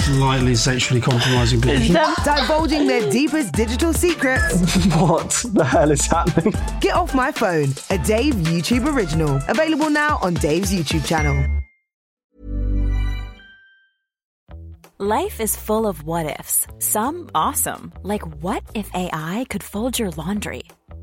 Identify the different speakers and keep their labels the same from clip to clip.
Speaker 1: Slightly sexually compromising position.
Speaker 2: Divulging their deepest digital secrets.
Speaker 3: What the hell is happening?
Speaker 2: Get Off My Phone, a Dave YouTube original. Available now on Dave's YouTube channel.
Speaker 4: Life is full of what ifs. Some awesome, like what if AI could fold your laundry?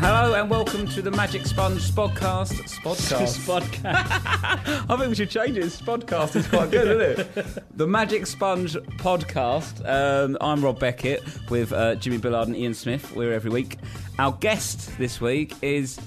Speaker 5: Hello and welcome to the Magic Sponge Spodcast. Spodcast.
Speaker 6: Spodcast.
Speaker 5: I think we should change it. Spodcast is quite good, isn't it? The Magic Sponge Podcast. Um, I'm Rob Beckett with uh, Jimmy Bullard and Ian Smith. We're every week. Our guest this week is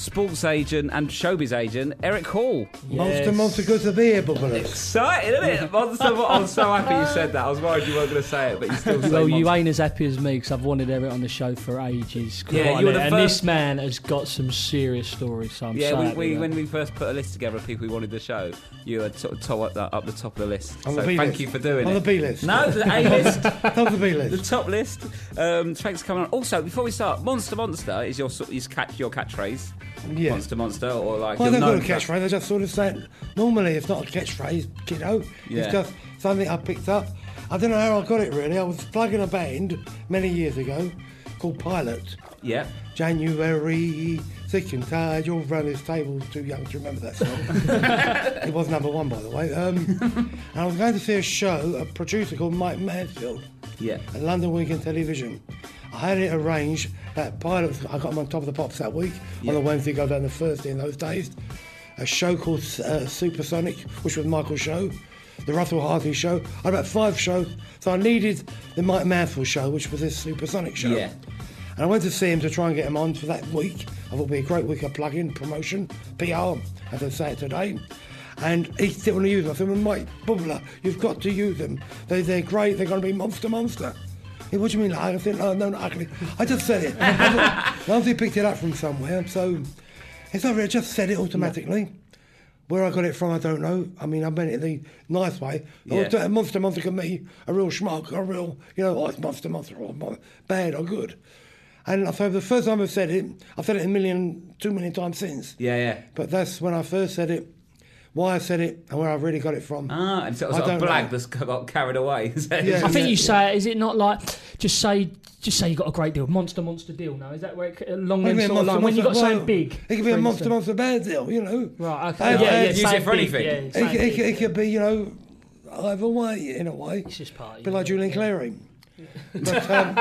Speaker 5: sports agent and showbiz agent Eric Hall.
Speaker 6: Monster, monster, good to be here, Bubbles.
Speaker 5: Excited, isn't it? Monster, I'm so happy you said that. I was worried you weren't going to say it, but you still say
Speaker 7: Well, you
Speaker 5: monster.
Speaker 7: ain't as happy as me because I've wanted Eric on the show for ages.
Speaker 5: Yeah, you were
Speaker 7: a-
Speaker 5: the
Speaker 7: and
Speaker 5: first-
Speaker 7: this man has got some serious stories. So I'm
Speaker 5: Yeah, we, we, when we first put a list together of people we wanted the show, you were sort of top up, the, up the top of the list.
Speaker 6: On
Speaker 5: so
Speaker 6: the
Speaker 5: thank
Speaker 6: list.
Speaker 5: you for doing
Speaker 6: On
Speaker 5: it.
Speaker 6: the B list.
Speaker 5: No, the A list.
Speaker 6: Top the B list.
Speaker 5: The top list. Um, thanks for coming on. Also, before we start, Monster Monster is your sort- is catch your catchphrase.
Speaker 6: Yeah.
Speaker 5: Monster Monster, or like
Speaker 6: Well,
Speaker 5: you're
Speaker 6: they've got a catchphrase. I just sort of say it. Normally, it's not a catchphrase, kiddo.
Speaker 5: Yeah.
Speaker 6: It's just something I picked up. I don't know how I got it really. I was plugging a band many years ago called Pilot.
Speaker 5: Yeah.
Speaker 6: January, sick and tired, you'll run this table too young to remember that song. it was number one, by the way. Um, and I was going to see a show, a producer called Mike Mansfield
Speaker 5: Yeah.
Speaker 6: at London Weekend Television. I had it arranged that pilot, I got him on top of the pops that week.
Speaker 5: Yeah.
Speaker 6: On the Wednesday, go down the Thursday in those days. A show called uh, Supersonic, which was Michael's show. The Russell Harty show. I had about five shows, so I needed the Mike Mansfield show, which was this Supersonic show.
Speaker 5: Yeah.
Speaker 6: And I went to see him to try and get him on for that week. I thought it'd be a great week of plug-in, promotion, PR, as I say it today. And he didn't want to use them. I said, well, Mike Bubbler, you've got to use them. They, they're great. They're going to be monster, monster. He, what do you mean? Like? I said, no, oh, no, not ugly. I just said it. I thought- Once he picked it up from somewhere, so it's not really, I just said it automatically. Where I got it from, I don't know. I mean, I meant it the nice way.
Speaker 5: Yeah.
Speaker 6: A monster, monster can be a real schmuck, a real, you know, oh, it's monster, monster, oh, or bad or good. And so the first time I've said it, I've said it a million, two million times since.
Speaker 5: Yeah, yeah.
Speaker 6: But that's when I first said it, why I said it, and where I've really got it from.
Speaker 5: Ah, and so it was
Speaker 6: I
Speaker 5: like a
Speaker 6: don't
Speaker 5: blag
Speaker 6: know.
Speaker 5: that's got carried away.
Speaker 6: Yeah.
Speaker 7: I think you say, is it not like just say, just say you got a great deal, monster, monster deal? Now is that where it, along
Speaker 6: What
Speaker 7: them
Speaker 6: you
Speaker 7: sort
Speaker 6: mean,
Speaker 7: of line when you got
Speaker 6: monster-
Speaker 7: something big?
Speaker 6: It could be a monster,
Speaker 7: instance.
Speaker 6: monster bad deal, you know.
Speaker 7: Right. Okay.
Speaker 6: I-
Speaker 7: yeah, yeah.
Speaker 5: Use it
Speaker 7: same
Speaker 5: for
Speaker 7: big,
Speaker 5: anything.
Speaker 7: Yeah,
Speaker 6: It, it,
Speaker 7: big,
Speaker 6: it, it could be, you know, either way, in a way.
Speaker 7: It's just part.
Speaker 6: A bit like Julian Clary. But um,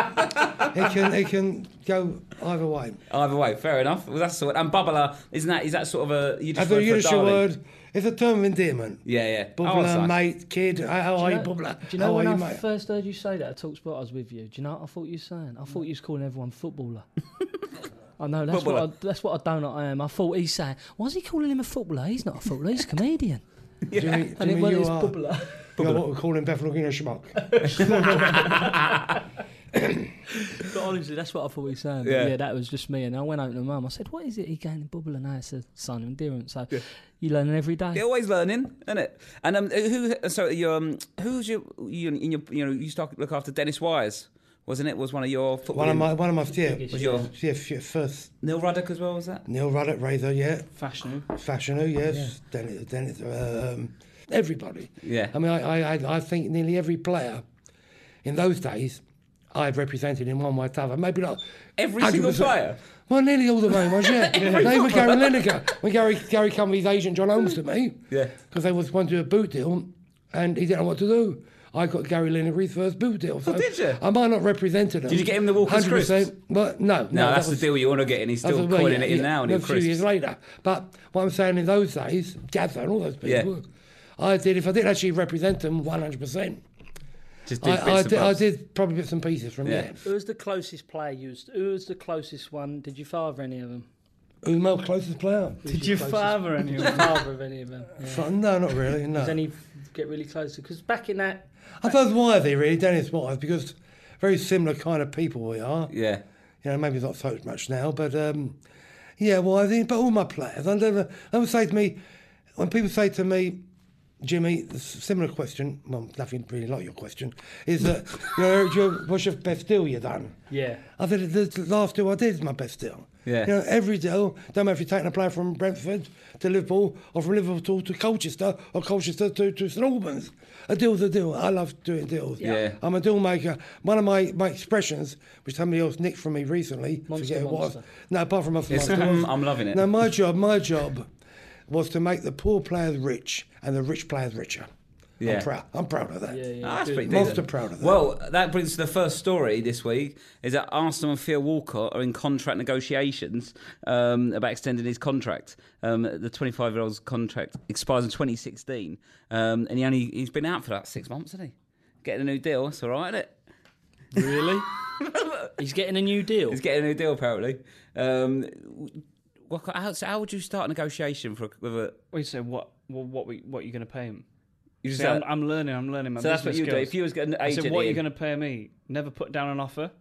Speaker 6: it can it can go either way.
Speaker 5: Either way, fair enough. Well, that's sort. And bubbler, isn't that? Is that sort of a Yiddish
Speaker 6: As a
Speaker 5: word for
Speaker 6: Yiddish
Speaker 5: darling?
Speaker 6: word, it's a term of endearment.
Speaker 5: Yeah, yeah. Oh,
Speaker 6: Bubbler,
Speaker 5: that's nice.
Speaker 6: mate, kid, how
Speaker 7: Do
Speaker 6: are
Speaker 7: you
Speaker 6: you,
Speaker 7: know,
Speaker 6: bubbler?
Speaker 7: do you know
Speaker 6: how
Speaker 7: when
Speaker 6: are
Speaker 7: I
Speaker 6: mate?
Speaker 7: first heard you say that at Talksport, I was with you. Do you know what I thought you were saying? I thought you was calling everyone footballer. I know that's
Speaker 5: Footballer.
Speaker 7: what I, that's what I don't. I am. I thought he's saying, "Why's he calling him a footballer? He's not a footballer. He's a comedian."
Speaker 6: Jimmy,
Speaker 7: And it
Speaker 6: Jimmy,
Speaker 7: went
Speaker 6: you
Speaker 7: as
Speaker 6: are,
Speaker 7: footballer.
Speaker 6: you are what we call in Bethnal Green a schmuck.
Speaker 7: But honestly, that's what I thought he was saying.
Speaker 5: Yeah.
Speaker 7: Yeah. that was just me. And I went over to my mum. I said, "What is it? He going bubbler now? It's a sign of endearance." So you learning every day.
Speaker 5: You're always learning, isn't it? And um, who? So you um, who's your you in your you know you used to look after Dennis Wise, wasn't it? Was one of your football
Speaker 6: One of my, one of my, yeah,
Speaker 5: was your
Speaker 6: yeah, f- first
Speaker 5: Neil Ruddock as well? Was that?
Speaker 6: Neil Ruddock, Razor, yeah,
Speaker 7: Fashion.
Speaker 6: Fashion, yes, Dennis, Dennis, um, everybody.
Speaker 5: Yeah.
Speaker 6: I mean, I, I, I- I think nearly every player in those days I've represented in one way or another. Maybe not
Speaker 5: Every single
Speaker 6: 100%.
Speaker 5: player?
Speaker 6: Well, nearly all the main ones, yeah. they were Gary Lineker. When Gary Gary his agent Jon Holmes to me,
Speaker 5: Yeah.
Speaker 6: because they was wanting to do a boot deal, and he didn't know what to do. I got Gary Lineker his first boot deal. So
Speaker 5: Oh, did you?
Speaker 6: I might not represented him.
Speaker 5: Did you get him the Walker's
Speaker 6: 100%. But no, no,
Speaker 5: No,
Speaker 6: that
Speaker 5: that's
Speaker 6: was-
Speaker 5: the deal you want to get, and he's still
Speaker 6: the- well, yeah,
Speaker 5: it in
Speaker 6: yeah,
Speaker 5: now. And
Speaker 6: a few years later. But what I'm saying in those days, Gazza and all those
Speaker 5: Yeah.
Speaker 6: people, I did. If I didn't actually represent them 100, percent
Speaker 5: Just did
Speaker 6: I, I, did, I did probably bits and pieces from
Speaker 5: Yeah.
Speaker 6: there.
Speaker 7: Who was the closest player used? Who was the closest one? Did you father any of them?
Speaker 6: Who's my closest player?
Speaker 7: Did you father any of them? father of any of them? Yeah.
Speaker 6: No, not really. No.
Speaker 7: Does any get really close to? Because back in that,
Speaker 6: I suppose why are they really Dennis Wise because very similar kind of people we are.
Speaker 5: Yeah.
Speaker 6: You know, maybe not so much now, but um, yeah. Well, I think, but all my players, I never. They would say to me when people say to me, Jimmy, similar question. Well, nothing really like your question. Is that you know, what's your best deal you done?
Speaker 7: yeah,
Speaker 6: I said the last deal I did is my best deal.
Speaker 5: Yeah.
Speaker 6: You know, every deal, don't matter if you're taking a player from Brentford to Liverpool or from Liverpool to Colchester or Colchester to, to St Albans. A deal's a deal. I love doing deals.
Speaker 5: Yeah.
Speaker 6: I'm a deal maker. One of my, my expressions, which somebody else nicked from me recently,
Speaker 7: Monster
Speaker 6: forget who it was. No, apart from
Speaker 5: It's,
Speaker 6: Monster.
Speaker 5: um, I'm loving it.
Speaker 6: No, my job, my job was to make the poor players rich and the rich players richer.
Speaker 5: Yeah.
Speaker 6: I'm proud. I'm proud of that.
Speaker 7: yeah, yeah.
Speaker 5: Ah, that's pretty
Speaker 6: Monster
Speaker 5: decent.
Speaker 6: proud of that.
Speaker 5: Well, that brings to the first story this week is that Arsenal and Theo Walcott are in contract negotiations um, about extending his contract. Um, the 25 year old's contract expires in 2016, um, and he only he's been out for about six months, hasn't he? Getting a new deal, that's all right, isn't it?
Speaker 7: really. He's getting a new deal.
Speaker 5: He's getting a new deal apparently. What, how, so how would you start a negotiation for a, with a?
Speaker 8: Wait, so what? What? What? We, what are you going to pay him?
Speaker 5: You
Speaker 8: See,
Speaker 5: just,
Speaker 8: I'm, I'm learning. I'm learning my
Speaker 5: so that's what
Speaker 8: business
Speaker 5: you do. If you was getting an
Speaker 8: I
Speaker 5: agent,
Speaker 8: said, what are you going to pay me? Never put down an offer.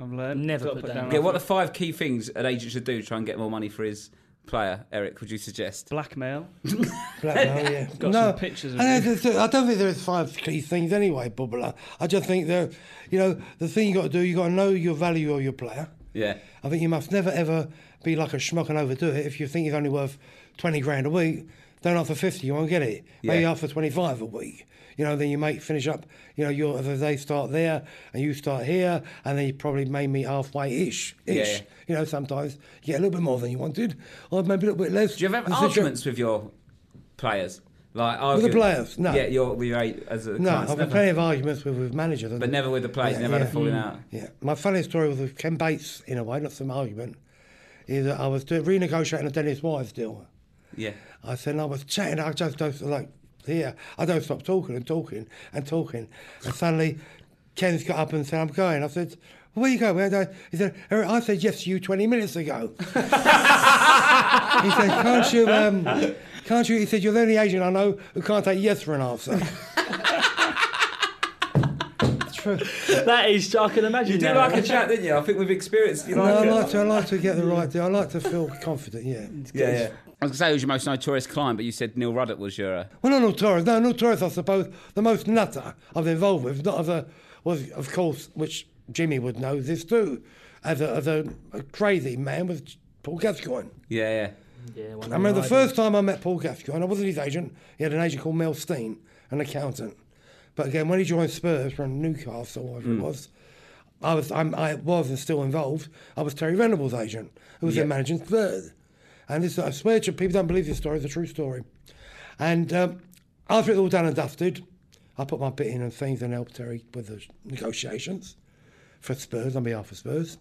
Speaker 8: I've learned.
Speaker 7: Never put
Speaker 8: put
Speaker 7: down
Speaker 8: down.
Speaker 7: an
Speaker 5: yeah,
Speaker 8: an
Speaker 5: what are the five key things an agent should do to try and get more money for his player? Eric, would you suggest?
Speaker 8: Blackmail.
Speaker 6: Blackmail, yeah.
Speaker 8: Got
Speaker 6: no,
Speaker 8: some pictures
Speaker 6: I, don't- I don't think there's five key things anyway, Bubbler. I just think that, you know, the thing you got to do, you got to know your value of your player.
Speaker 5: Yeah.
Speaker 6: I think you must never ever be like a schmuck and overdo it. If you think he's only worth 20 grand a week, don't offer 50, you won't get it. Maybe offer 25 a week. You know, then you may finish up, you know, your, they start there and you start here, and then you probably may meet halfway ish. ish.
Speaker 5: Yeah, yeah.
Speaker 6: You know, sometimes you get a little bit more than you wanted, or maybe a little bit less.
Speaker 5: Do you have arguments with your players? Like
Speaker 6: With the players? No.
Speaker 5: Yeah, your with your eight as a
Speaker 6: No, I've had plenty of arguments with, with managers.
Speaker 5: but never with the players.
Speaker 6: Yeah,
Speaker 5: never had a
Speaker 6: yeah.
Speaker 5: falling mm. out.
Speaker 6: Yeah, my funny story was with Ken Bates, in a way, not some argument, is that I was doing, renegotiating a Dennis Wise deal.
Speaker 5: Yeah.
Speaker 6: I said, and I was chatting, I just don't, like, here, I don't stop talking and talking and talking. And suddenly, Ken's got up and said, I'm going. I said, where you going? Where do I-" He said, I said yes to you 20 minutes ago. he said, can't you, um, can't you, he said, you're the only agent I know who can't take yes for an answer. True.
Speaker 7: that is, I can imagine.
Speaker 5: You did
Speaker 7: that.
Speaker 5: like a chat, didn't you? I think we've experienced. You
Speaker 6: No,
Speaker 5: like
Speaker 6: I
Speaker 5: it.
Speaker 6: like to. I like to get the right deal. I like to feel confident. Yeah.
Speaker 5: Yeah, yeah. I was going to say who was your most notorious client, but you said Neil Ruddock was your. Uh,
Speaker 6: Well, no, notorious. No, notorious. I suppose the most nutter I've been involved with, not as a, was of course, which Jimmy would know this too, as a, as a, a crazy man with Paul Gascoigne.
Speaker 5: yeah, yeah.
Speaker 7: Yeah,
Speaker 6: I remember the first time I met Paul Gascoigne, I wasn't his agent. He had an agent called Mel Stein, an accountant. But again, when he joined Spurs from Newcastle, or whatever it was, I was I'm, I was and still involved. I was Terry Venables' agent, who was
Speaker 5: Yeah.
Speaker 6: then managing Spurs. And this, I swear to you, people don't believe this story. It's a true story. And um, after it was all done and dusted, I put my bit in and things and helped Terry with the negotiations for Spurs on behalf of Spurs.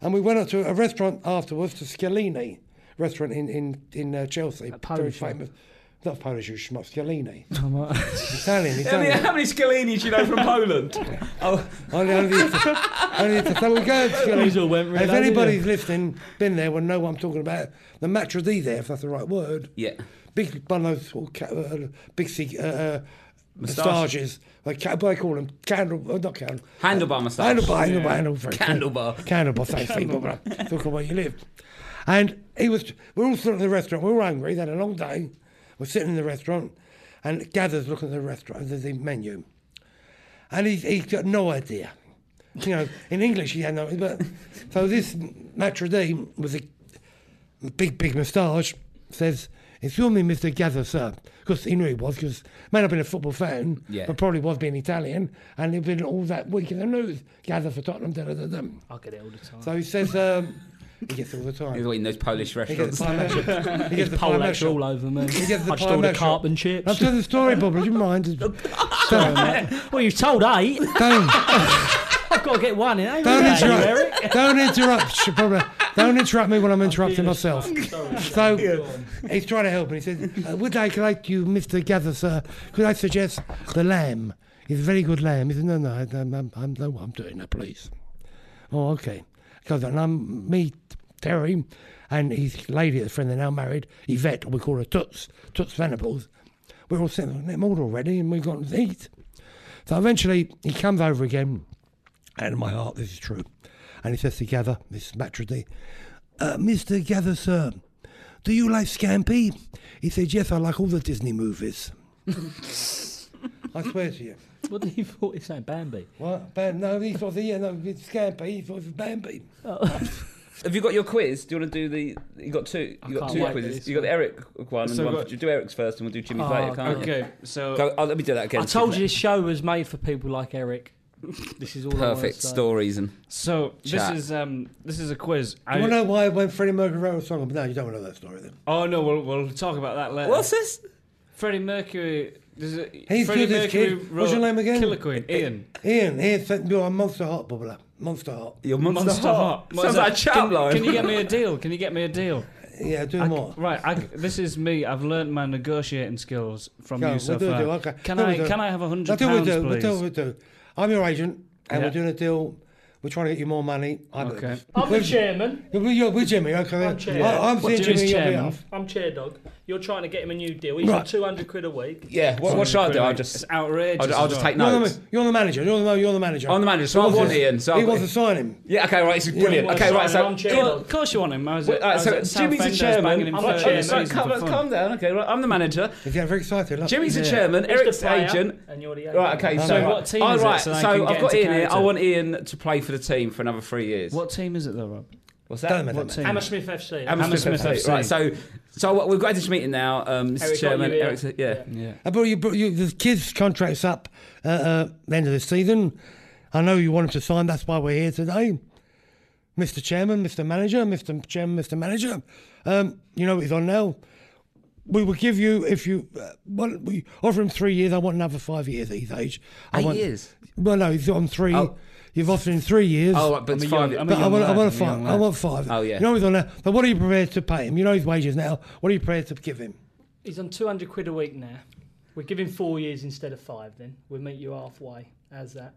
Speaker 6: And we went up to a restaurant afterwards to Scalini restaurant in in in uh, Chelsea, very
Speaker 7: one.
Speaker 6: famous. Not Polish, you schmuck, Scalini. Italian,
Speaker 5: How many,
Speaker 6: Italian.
Speaker 5: how many Scalini do you know from Poland? oh,
Speaker 6: Only, only, only to so we Scalini.
Speaker 7: These all
Speaker 6: if
Speaker 7: reloaded,
Speaker 6: anybody's listening, been there, will know what I'm talking about. The maître d' there, if that's the right word.
Speaker 5: yeah.
Speaker 6: Big one of those sort of uh, big uh, uh, moustaches. Like what do I call them? Candle, uh, not candle.
Speaker 5: Handlebar moustache.
Speaker 6: Handlebar, handlebar, handlebar. very.
Speaker 5: Candlebar.
Speaker 6: Candlebar, thanks, people. Look at where you live. And he was, we're all sitting in the restaurant. We were hungry. They had a long day. We're sitting in the restaurant, and Gazza's looking at the restaurant, the, the menu, and he he's got no idea. You know, in English he had no. But so this maître d' with a big, big moustache says, "Excuse me, Mister Gazza, sir," because he knew he was. Because may not have been a football fan,
Speaker 5: Yeah.
Speaker 6: but probably was being Italian, and he'd been all that week in the news. Gazza for Tottenham, da da da da.
Speaker 7: I get it all the time.
Speaker 6: So he says, um, he gets it all the time.
Speaker 5: He's eating those Polish
Speaker 6: He gets
Speaker 5: restaurants.
Speaker 6: the pie masher. He gets the pie
Speaker 7: Pole all over me.
Speaker 6: He gets the
Speaker 7: I just
Speaker 6: pie
Speaker 7: ordered
Speaker 6: masher.
Speaker 7: carp and chips.
Speaker 6: I'll tell the story, Bob. Do you mind?
Speaker 7: well, you've told eight.
Speaker 6: Don't,
Speaker 7: I've got to get one in. Ain't
Speaker 6: don't
Speaker 7: you, Eric?
Speaker 6: interrupt. Don't interrupt. sh- probably- Don't interrupt me when I'm interrupting myself. So he's trying to help, and he says, uh, "Would I like you, Mister Gazza, sir? Could I suggest the lamb? It's a very good lamb." He said, "No, no, I, I'm, I'm, I'm, no, I'm doing that, please." Oh, okay. Because and I'm me, Terry, and his lady, a friend, they're now married, Yvette, we call her Toots, Toots Venables. We're all sitting them all already, and we've got to eat. So eventually, he comes over again, and in my heart, this is true. And he says to Gazza, this Matrody, uh, Mr. Gazza, sir, do you like Scampi? He said, yes, I like all the Disney movies. I swear to you.
Speaker 7: What did he thought he was saying? Bambi.
Speaker 6: What? Bam, no, he thought, yeah, no, it's Scampi, he thought it was Bambi.
Speaker 5: Have you got your quiz? Do you want to do the? You got two. You got
Speaker 7: can't
Speaker 5: two
Speaker 7: wait for
Speaker 5: quizzes.
Speaker 7: this
Speaker 5: You got the Eric one and
Speaker 8: So
Speaker 5: one.
Speaker 8: got-
Speaker 5: for- do Eric's first, and we'll do Jimmy's
Speaker 7: Oh,
Speaker 5: later. Can't we?
Speaker 8: Okay, so
Speaker 5: Go, oh, let me do that again.
Speaker 7: I told you this show was made for people like Eric. This is all I wanna
Speaker 5: Perfect
Speaker 7: say.
Speaker 5: stories and
Speaker 8: so this
Speaker 5: Chat.
Speaker 8: is um this is a quiz.
Speaker 6: Do
Speaker 8: I,
Speaker 6: you want to know why when Freddie Mercury wrote a song? But no, you don't want to know that story then.
Speaker 8: oh no, we'll we'll talk about that later.
Speaker 5: what's this?
Speaker 8: Freddie Mercury? Does it,
Speaker 6: He's
Speaker 8: Freddie
Speaker 6: good, this
Speaker 8: Mercury
Speaker 6: kid. What's your name again?
Speaker 8: Killer Queen. Ian.
Speaker 6: Ian, Ian said you're a monster hot bubbler. Monster hot.
Speaker 5: Your
Speaker 8: Monster Hot. What
Speaker 5: Sounds
Speaker 8: is
Speaker 5: like a chat
Speaker 8: can,
Speaker 5: line.
Speaker 8: Can you get me a deal? Can you get me a deal?
Speaker 6: Yeah, do
Speaker 8: I-
Speaker 6: more.
Speaker 8: right, I, this is me. I've learned my negotiating skills from
Speaker 6: Go,
Speaker 8: you
Speaker 6: we'll
Speaker 8: so
Speaker 6: do
Speaker 8: far.
Speaker 6: deal. Okay.
Speaker 8: Can
Speaker 6: No,
Speaker 8: I
Speaker 6: do-
Speaker 8: can I have a hundred
Speaker 6: That's what we
Speaker 8: pounds,
Speaker 6: do. We'll
Speaker 8: please?
Speaker 6: do what we do. I'm your agent, and
Speaker 8: Yeah.
Speaker 6: we're doing a deal. We're trying to get you more money. I'm,
Speaker 8: Okay.
Speaker 7: I'm the chairman.
Speaker 6: We're, you're, we're Jimmy, okay?
Speaker 7: I'm chair.
Speaker 6: I, I'm
Speaker 8: What,
Speaker 6: Jimmy
Speaker 8: chairman?
Speaker 7: I'm chair dog. You're trying to get him a new deal. He's
Speaker 6: Right.
Speaker 7: on 200 quid a week.
Speaker 5: Yeah. What, what should I do? I'll
Speaker 8: It's
Speaker 5: just.
Speaker 8: outrageous.
Speaker 5: I'll, I'll just take
Speaker 6: You're
Speaker 5: notes.
Speaker 6: the, you're the manager. You're the, you're the manager.
Speaker 5: I'm the manager, so I want
Speaker 6: to-
Speaker 5: Ian. So
Speaker 6: he
Speaker 5: I've
Speaker 6: wants to sign him.
Speaker 5: Yeah. Okay. Right. This is brilliant. Okay. Right. So.
Speaker 8: Of course you want him. I was,
Speaker 5: Wait, uh, so Jimmy's the
Speaker 8: Southend, I was
Speaker 5: chairman.
Speaker 7: I'm the
Speaker 8: a
Speaker 7: chairman.
Speaker 8: season
Speaker 5: calm,
Speaker 8: for fun.
Speaker 5: calm down. Okay. Right. I'm the manager.
Speaker 6: He's getting very excited. Look.
Speaker 5: Jimmy's the chairman. Eric's
Speaker 7: the
Speaker 5: agent.
Speaker 7: And you're the agent.
Speaker 5: Right. Okay.
Speaker 6: So
Speaker 5: So
Speaker 8: what team
Speaker 5: All
Speaker 8: is it
Speaker 5: right.
Speaker 8: so I
Speaker 5: So
Speaker 8: can
Speaker 5: I've got Ian here. I want Ian to play for the team for another three years.
Speaker 8: What team is it though, Rob?
Speaker 5: What's
Speaker 6: Doesn't.
Speaker 8: What team?
Speaker 7: Hammersmith FC.
Speaker 5: Hammersmith,
Speaker 8: Hammersmith
Speaker 5: FC.
Speaker 8: FC.
Speaker 5: Right. So. So what- we've got into this meeting now, um, Mr.
Speaker 7: Eric
Speaker 5: Chairman.
Speaker 7: you here.
Speaker 5: Eric's, yeah.
Speaker 8: Yeah.
Speaker 6: Uh, but you, but you, the kid's contract's up uh, uh, the end of the season. I know you want him to sign. That's why we're here today. Mr. Chairman, Mr. Manager, Mr. Chairman, Mr. Manager. Um, you know what he's on now. We will give you if you uh, want. We offer him three years. I want another five years at his age. I
Speaker 5: Eight
Speaker 6: want,
Speaker 5: years?
Speaker 6: Well, no, he's on three.
Speaker 5: Oh.
Speaker 6: You've offered him three years.
Speaker 5: Oh, but
Speaker 8: I'm
Speaker 5: it's
Speaker 8: a
Speaker 5: five.
Speaker 8: young- I'm
Speaker 6: But I want, I want
Speaker 8: a
Speaker 6: five. I want five.
Speaker 5: Oh, yeah.
Speaker 6: You know he's on now. But what are you prepared to pay him? You know his wages now. What are you prepared to give him?
Speaker 7: He's on 200 quid a week now. We're giving four years instead of five then. We'll meet you halfway. How's that?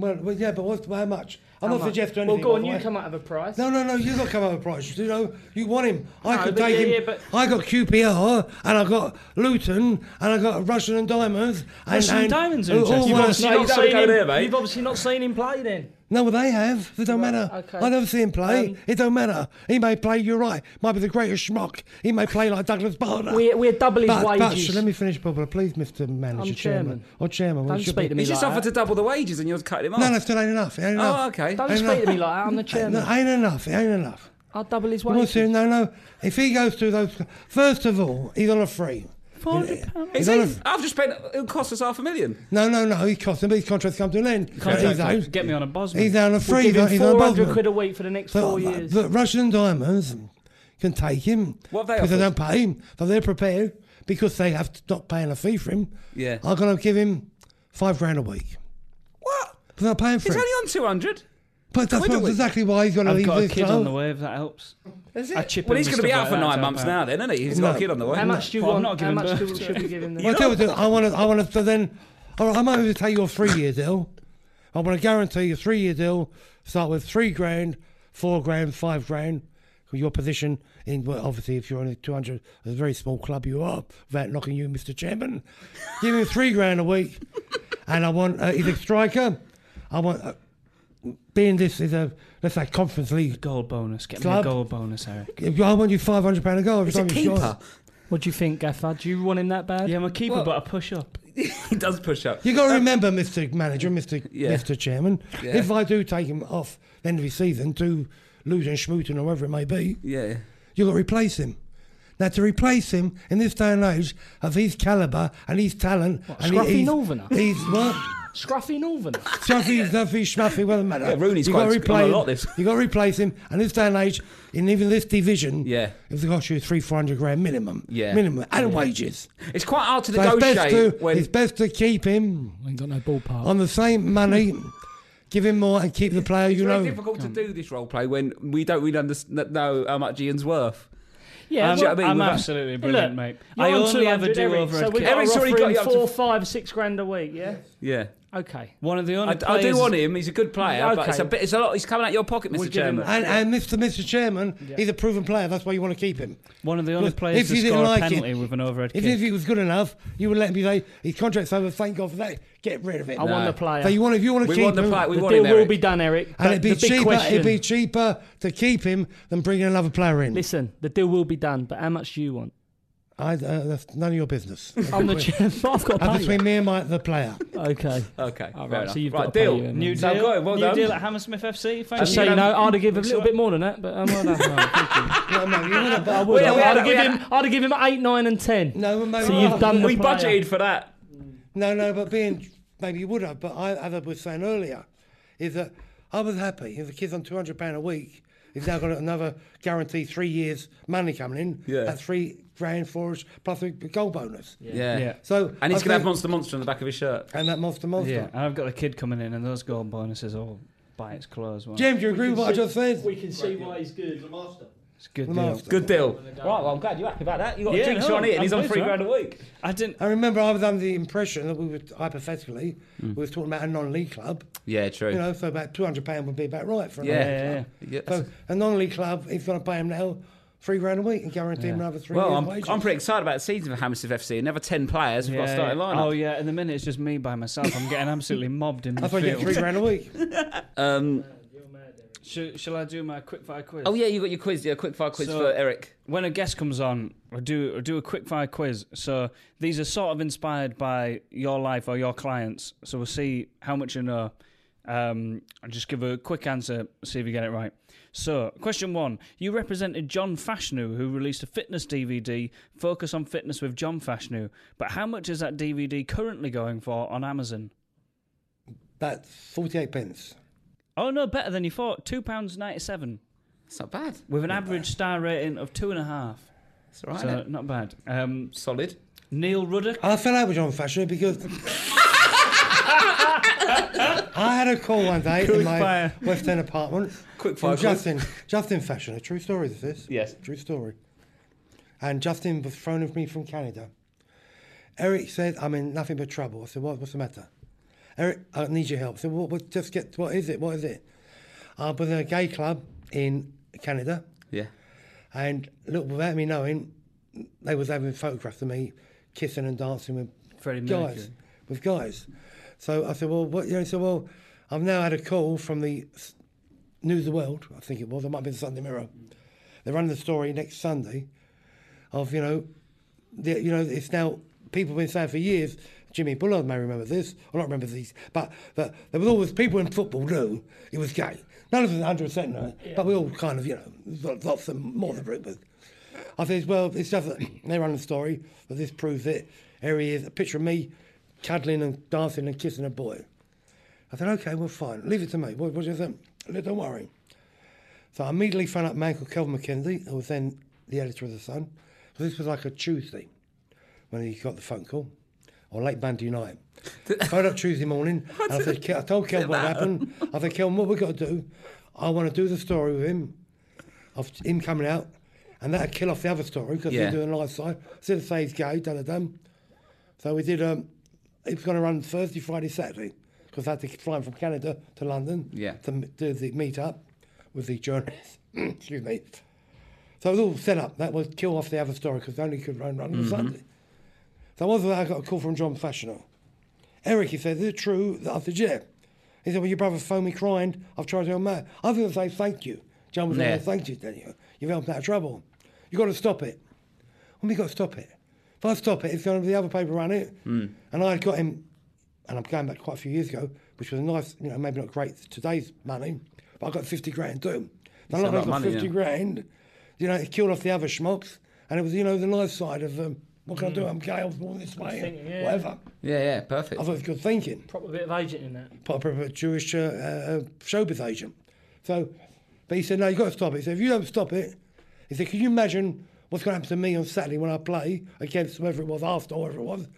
Speaker 6: Well, well yeah, but what's how much? I'm
Speaker 7: How
Speaker 6: not
Speaker 7: much?
Speaker 6: suggesting
Speaker 7: Well,
Speaker 6: anything.
Speaker 7: go
Speaker 6: by
Speaker 7: on,
Speaker 6: the
Speaker 7: you
Speaker 6: way.
Speaker 7: come out of a price.
Speaker 6: No, no, no. You got to come up with a price. You know, you want him. I
Speaker 7: No,
Speaker 6: could
Speaker 7: but
Speaker 6: take
Speaker 7: yeah,
Speaker 6: him.
Speaker 7: yeah, but-
Speaker 6: I got QPR and I got Luton and I got Rushden and Diamonds. And,
Speaker 8: Rushden
Speaker 6: and
Speaker 8: Diamonds are
Speaker 6: all- all
Speaker 8: interesting.
Speaker 7: You've
Speaker 6: wanna-
Speaker 7: obviously,
Speaker 5: you
Speaker 7: not
Speaker 5: wanna
Speaker 7: seen him,
Speaker 5: there, mate.
Speaker 7: you've obviously not seen him play then.
Speaker 6: No, well, they have. It don't
Speaker 7: Right,
Speaker 6: matter.
Speaker 7: okay.
Speaker 6: I never see him play.
Speaker 7: Um,
Speaker 6: it don't matter. He may play. You're right. Might be the greatest schmuck. He may play like Douglas Bader.
Speaker 7: We're, we're double his
Speaker 6: but, but
Speaker 7: wages.
Speaker 6: let me finish, Bubba, please, Mr. Manager,
Speaker 7: I'm chairman.
Speaker 6: or chairman. well,
Speaker 7: Don't speak
Speaker 6: be.
Speaker 7: to me
Speaker 5: He's just offered to double the wages and you're cutting him off.
Speaker 6: No, no, still ain't enough. It ain't enough.
Speaker 5: Oh, okay.
Speaker 7: Don't
Speaker 6: Ain't
Speaker 7: speak
Speaker 6: enough.
Speaker 7: to me like that. I'm the chairman.
Speaker 6: No, ain't enough. It ain't enough.
Speaker 7: I'll double his
Speaker 6: You want
Speaker 7: wages.
Speaker 6: to, no, no. If he goes through those, first of all, he's on a free.
Speaker 5: Is
Speaker 6: He's
Speaker 5: he?
Speaker 6: on a,
Speaker 5: I've just spent. It'll cost us half a million.
Speaker 6: no, no, no. He cost him. His contract's come to an end. He's
Speaker 8: Contract,
Speaker 6: out.
Speaker 8: Get me on a Bosman.
Speaker 6: He's down a
Speaker 7: We'll
Speaker 6: free.
Speaker 7: give him
Speaker 6: He's on a
Speaker 7: 400
Speaker 6: Bosman.
Speaker 7: quid a week for the next
Speaker 6: But,
Speaker 7: four years.
Speaker 6: but Rushden Diamonds can take him
Speaker 5: What have they
Speaker 6: because they don't pay him. So they're prepared because they have to not paying a fee for him.
Speaker 5: Yeah.
Speaker 6: I'm going to give him five grand a week.
Speaker 5: What?
Speaker 6: But they're paying for
Speaker 5: He's
Speaker 6: him.
Speaker 5: only on two hundred.
Speaker 6: But that's
Speaker 5: Where do
Speaker 6: not exactly why he's going to
Speaker 8: I've
Speaker 6: leave
Speaker 8: got a
Speaker 6: this
Speaker 8: kid on the way, if that helps.
Speaker 5: Is
Speaker 8: I
Speaker 5: it?
Speaker 8: chip
Speaker 5: Well,
Speaker 8: in
Speaker 5: he's going to be out for
Speaker 8: that
Speaker 5: nine
Speaker 8: to
Speaker 5: months
Speaker 8: help
Speaker 5: now, then, isn't he? He's
Speaker 6: No.
Speaker 5: got a kid on the way.
Speaker 7: How much do you
Speaker 8: Well, I'm
Speaker 7: want?
Speaker 8: not
Speaker 7: How
Speaker 8: giving
Speaker 7: much
Speaker 8: birth to
Speaker 7: should we give him?
Speaker 6: Well, I tell you what, I want to, I want to, so then, all right, I'm going to take your three year deal. I want to guarantee you a three year deal, start with three grand, four grand, five grand. For your position in, well, obviously, if you're only 200, a very small club you are, without knocking you, Mr. Chairman, give him three grand a week. and I want, uh, he's a striker. I want, uh, being this is a, let's say, conference league.
Speaker 8: Goal bonus. Get me a goal bonus, Eric.
Speaker 6: I want you £500 a goal every
Speaker 5: He's a
Speaker 6: you
Speaker 5: keeper.
Speaker 6: score.
Speaker 7: What do you think, Gaffer? Do you want him that bad?
Speaker 8: Yeah, I'm a keeper,
Speaker 5: Well-
Speaker 8: but I push up.
Speaker 5: he does push up.
Speaker 6: You got to um, remember, Mr. Manager, Mr.
Speaker 5: Yeah.
Speaker 6: Mr. Chairman,
Speaker 5: Yeah.
Speaker 6: if I do take him off the end of his season to losing Schmooten, or whatever it may be,
Speaker 5: Yeah.
Speaker 6: you got to replace him. Now, to replace him in this day and age of his calibre and his talent, and
Speaker 7: Scruffy
Speaker 6: he's,
Speaker 7: Northerner?
Speaker 6: he's what?
Speaker 7: Scruffy Northern.
Speaker 6: Scruffy, Snuffy, Schmuffy, well, matter.
Speaker 5: Yeah, Rooney's
Speaker 6: you got
Speaker 5: quite
Speaker 6: to
Speaker 5: sc- on a lot this.
Speaker 6: You got to replace him, and this day and age, in even this division,
Speaker 5: Yeah.
Speaker 6: it's cost you three, four hundred grand minimum,
Speaker 5: Yeah.
Speaker 6: minimum, and wages.
Speaker 5: It's quite hard to
Speaker 6: So it's best
Speaker 5: negotiate
Speaker 6: to,
Speaker 5: when.
Speaker 6: it's best to keep him
Speaker 7: Ain't got no ballpark.
Speaker 6: on the same money, give him more, and keep the player
Speaker 5: It's
Speaker 6: you
Speaker 5: very
Speaker 6: know.
Speaker 5: difficult to do this role play when we don't really understand, know how much Ian's worth.
Speaker 7: Yeah, um,
Speaker 8: I'm,
Speaker 5: do you know I mean?
Speaker 8: I'm
Speaker 5: Without-
Speaker 8: absolutely
Speaker 7: Look,
Speaker 8: brilliant, mate. I only ever do
Speaker 7: Eric,
Speaker 8: over
Speaker 7: So
Speaker 8: at
Speaker 7: we
Speaker 8: kid.
Speaker 7: got
Speaker 5: Eric's already got you up to-
Speaker 7: four, five, six grand a week. Yeah.
Speaker 5: Yeah.
Speaker 7: Okay.
Speaker 8: One of the only
Speaker 5: I, I do want him. He's a good player, but
Speaker 7: Okay.
Speaker 5: it's a bit. It's a lot. He's coming out your pocket,
Speaker 7: We'll
Speaker 5: Mr. Chairman.
Speaker 6: And, and Mr. Mr. Chairman, he's a proven player. That's why you want to keep him.
Speaker 8: One of the only
Speaker 6: Look,
Speaker 8: players
Speaker 6: if
Speaker 8: to
Speaker 6: you didn't
Speaker 8: score a
Speaker 6: like
Speaker 8: penalty
Speaker 6: it-
Speaker 8: with an overhead
Speaker 6: Even
Speaker 8: kick.
Speaker 6: if he was good enough, you would let him be say his contract's over. Thank God for that. Get rid of it.
Speaker 7: I want the player.
Speaker 6: So you want if you want to
Speaker 5: We
Speaker 6: keep
Speaker 5: want the
Speaker 6: him,
Speaker 5: player. We
Speaker 7: the
Speaker 5: want
Speaker 7: deal
Speaker 5: him,
Speaker 7: will
Speaker 5: Eric.
Speaker 7: be done, Eric.
Speaker 6: and it'd be cheaper. It'd be cheaper to keep him than bringing another player in.
Speaker 7: Listen, the deal will be done, but how much do you want?
Speaker 6: I, uh, that's none of your business.
Speaker 7: I'm the chairman. I've got to
Speaker 6: That's
Speaker 7: pay
Speaker 6: between
Speaker 7: you.
Speaker 6: me and my, the player.
Speaker 7: Okay.
Speaker 5: Okay.
Speaker 7: All
Speaker 5: fair
Speaker 7: right,
Speaker 5: enough.
Speaker 7: so you've
Speaker 5: right,
Speaker 7: got to pay
Speaker 5: deal.
Speaker 7: you, haven't
Speaker 8: New
Speaker 7: you?
Speaker 5: So
Speaker 8: deal.
Speaker 5: good, well
Speaker 8: New
Speaker 5: done.
Speaker 8: deal at Hammersmith FC. Thank
Speaker 7: Just
Speaker 8: you.
Speaker 7: so you know, I'd have given a little bit more than that, but um, well done. Right, thank you.
Speaker 6: No, no, you want to,
Speaker 7: I would.
Speaker 5: We-
Speaker 7: I'd,
Speaker 5: we
Speaker 7: I'd
Speaker 5: had-
Speaker 7: have
Speaker 5: we
Speaker 7: given
Speaker 5: had-
Speaker 7: him. I'd have given him eight, nine, and ten.
Speaker 6: no, maybe
Speaker 7: So you've done the
Speaker 5: We
Speaker 7: player.
Speaker 5: budgeted for that.
Speaker 6: No, no, but being maybe you would have, but I, as I was saying earlier, is that I was happy. If the kid's on two hundred pound a week, he's now got another guaranteed three years money coming in.
Speaker 5: Yeah.
Speaker 6: That's three grand for us plus a goal bonus.
Speaker 5: Yeah.
Speaker 8: Yeah.
Speaker 6: So
Speaker 5: And he's going to have Monster Monster on the back of his shirt.
Speaker 6: and that monster monster.
Speaker 8: Yeah, and I've got a kid coming in, and those goal bonuses all by its claws. Well,
Speaker 6: Jim, do you agree with what I just said?
Speaker 7: We can see why he's good.
Speaker 8: it's a good
Speaker 6: The
Speaker 8: deal.
Speaker 6: master.
Speaker 5: Good deal. Right, well, I'm glad you're happy about that. you got
Speaker 8: Yeah,
Speaker 5: a jinx
Speaker 8: no,
Speaker 5: on it, and he's on three
Speaker 8: pleased,
Speaker 5: grand a week.
Speaker 8: I didn't.
Speaker 6: I remember I was under the impression that we were hypothetically
Speaker 5: Hmm.
Speaker 6: we were talking about a non-league club.
Speaker 5: Yeah, true.
Speaker 6: You know, so about two hundred pound would be about right for a
Speaker 5: yeah,
Speaker 6: non-league
Speaker 5: yeah,
Speaker 6: club.
Speaker 5: yeah.
Speaker 6: So a non-league club, he's going to pay him now three grand a week and guarantee him another three
Speaker 5: well, I'm,
Speaker 6: wages.
Speaker 5: I'm pretty excited about the season for Hammersmith FC. Another 10 players. We've got a
Speaker 8: Yeah,
Speaker 5: starting
Speaker 8: yeah.
Speaker 5: lineup.
Speaker 8: Oh yeah, in the minute it's just me by myself. I'm getting absolutely mobbed in
Speaker 6: That's why you get three grand a week.
Speaker 5: Um,
Speaker 8: Shall, shall I do my quick fire quiz?
Speaker 5: oh, yeah, you got your quiz, yeah, quick fire quiz
Speaker 8: So-
Speaker 5: for Eric.
Speaker 8: when a guest comes on, I do I do a quick fire quiz. So these are sort of inspired by your life or your clients. So we'll see how much you know. Um, I'll just give a quick answer, see if you get it right. So, question one: You represented John Fashanu, who released a fitness DVD, "Focus on Fitness with John Fashanu." But how much is that DVD currently going for on Amazon?
Speaker 6: That's forty-eight pence.
Speaker 8: Oh no, better than you thought. Two pounds ninety-seven,
Speaker 5: It's not bad.
Speaker 8: with an average star rating of two and a half.
Speaker 5: It's all right.
Speaker 8: So not bad. Um,
Speaker 5: Solid.
Speaker 8: Neil Ruddock.
Speaker 6: I fell out with John Fashanu because I had a call one day in my
Speaker 8: fire.
Speaker 6: West End apartment
Speaker 5: Quick
Speaker 6: from
Speaker 5: fire.
Speaker 6: Justin. Justin Fashanu, a true story. This is
Speaker 5: Yes.
Speaker 6: true story. And Justin was phoning me from Canada. Eric said, "I'm in nothing but trouble." I said, "What? What's the matter?" Eric, I need your help. I said, "What? what just get. What is it? What is it?" I was in a gay club in Canada.
Speaker 5: Yeah.
Speaker 6: And look, without me knowing, they was having photographs of me kissing and dancing with
Speaker 8: Freddie
Speaker 6: guys,
Speaker 8: Mercury.
Speaker 6: with guys. So I said, well, what? You know, he said, well, I've now had a call from the News of the World. I think it was. It might be the Sunday Mirror. They're running the story next Sunday of you know, the, you know, it's now people have been saying for years. Jimmy Bullard may remember this, or not remember these, but that there was always people in football knew he was gay. None of us 100 percent know, but we all kind of, you know, lots of more than rumours. I said, well, it's just that they run the story, but this proves it. Here he is, a picture of me cuddling and dancing and kissing a boy. I said, okay, well, fine. Leave it to me. What, what do you think? Said, Don't worry. So I immediately phoned up a man called Kelvin MacKenzie, who was then the editor of The Sun. So this was like a Tuesday when he got the phone call. or late Monday night. Phoned up Tuesday morning, and I said, I told Kelvin what happened. I said, Kelvin, what we got to do? I want to do the story with him, of him coming out, and that'd kill off the other story because
Speaker 5: Yeah.
Speaker 6: he's doing a live side. Instead of say he's gay, done done. So we did. Um, it was going to run Thursday, Friday, Saturday because I had to fly from Canada to London
Speaker 5: Yeah.
Speaker 6: to do the meet up with the journalists. Excuse me. So it was all set up. That would kill off the other story because only could run, run on
Speaker 5: Mhm.
Speaker 6: Sunday. So I was I got a call from John Fashanu. Eric, he said, is it true? I said, yeah. He said, well, your brother phoned me crying. I've tried to help him out. I was going to say thank you. John was
Speaker 5: Yeah.
Speaker 6: like, thank you, Daniel. You've helped out of trouble. You've got to stop it. Well, we got to stop it. If I stop it, it's going to be the other paper run it.
Speaker 5: Mm.
Speaker 6: And I had got him, and I'm going back quite a few years ago, which was a nice, you know, maybe not great today's money, but I got 50 grand too.
Speaker 5: That's
Speaker 6: And
Speaker 5: a
Speaker 6: I
Speaker 5: lot of
Speaker 6: got
Speaker 5: money,
Speaker 6: 50
Speaker 5: yeah.
Speaker 6: grand, you know, it killed off the other schmucks, and it was, you know, the nice side of, um, what can I do? I'm gay, I was born this way,
Speaker 7: thinking, yeah.
Speaker 6: whatever.
Speaker 5: Yeah, yeah, perfect.
Speaker 6: I thought it was good thinking.
Speaker 7: Proper bit of agent in that.
Speaker 6: Proper Jewish uh, uh, showbiz agent. So, but he said, no, you've got to stop it. He said, if you don't stop it, he said, can you imagine what's going to happen to me on Saturday when I play against whoever it was, Arsenal, whoever it was?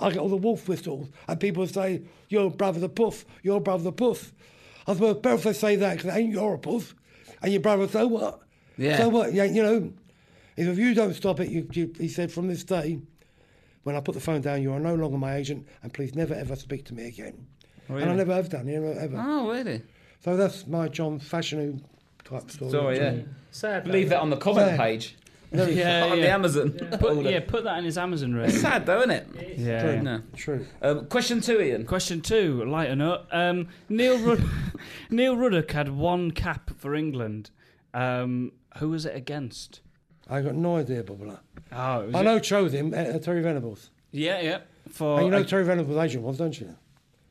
Speaker 6: I get all the wolf whistles, and people say, your brother's a puff, your brother's a puff. I said, well, better if they say that, because ain't you're a puff. And your brother, so what?
Speaker 5: Yeah.
Speaker 6: So what? Yeah, you know, if you don't stop it, you, you, he said, from this day, when I put the phone down, you are no longer my agent, and please never ever speak to me again. And I never have done, never ever.
Speaker 5: Oh, really?
Speaker 6: So that's my John Fashanu type story.
Speaker 5: Sorry, yeah.
Speaker 7: Sad.
Speaker 5: Leave that on the comment
Speaker 6: Sad.
Speaker 5: page.
Speaker 6: Very
Speaker 8: Yeah,
Speaker 5: on the
Speaker 8: yeah.
Speaker 5: Amazon.
Speaker 8: Put, yeah, put that in his Amazon rating.
Speaker 5: It's sad though, isn't it?
Speaker 8: Yeah.
Speaker 6: True.
Speaker 5: No.
Speaker 6: True.
Speaker 5: Um, question two, Ian.
Speaker 8: Question two, lighten up. Um, Neil Rud- Neil Ruddock had one cap for England. Um, who was it against?
Speaker 6: I got no idea, Bubbler.
Speaker 8: Oh, was
Speaker 6: I
Speaker 8: it-
Speaker 6: know chose him, uh, Terry Venables.
Speaker 8: Yeah, yeah. For
Speaker 6: and you know
Speaker 8: uh,
Speaker 6: Terry Venables' agent was, don't you?